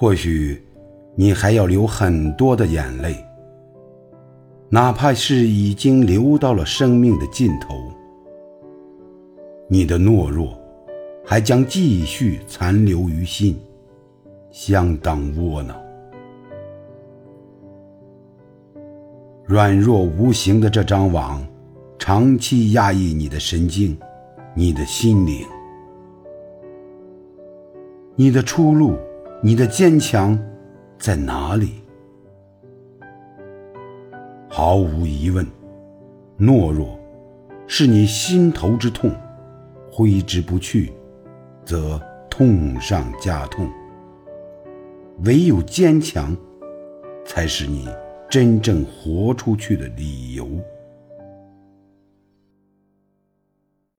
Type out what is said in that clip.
或许你还要流很多的眼泪，哪怕是已经流到了生命的尽头，你的懦弱还将继续残留于心，相当窝囊。软弱无形的这张网，长期压抑你的神经，你的心灵。你的出路，你的坚强，在哪里？毫无疑问，懦弱是你心头之痛，挥之不去，则痛上加痛。唯有坚强，才是你。真正活出去的理由。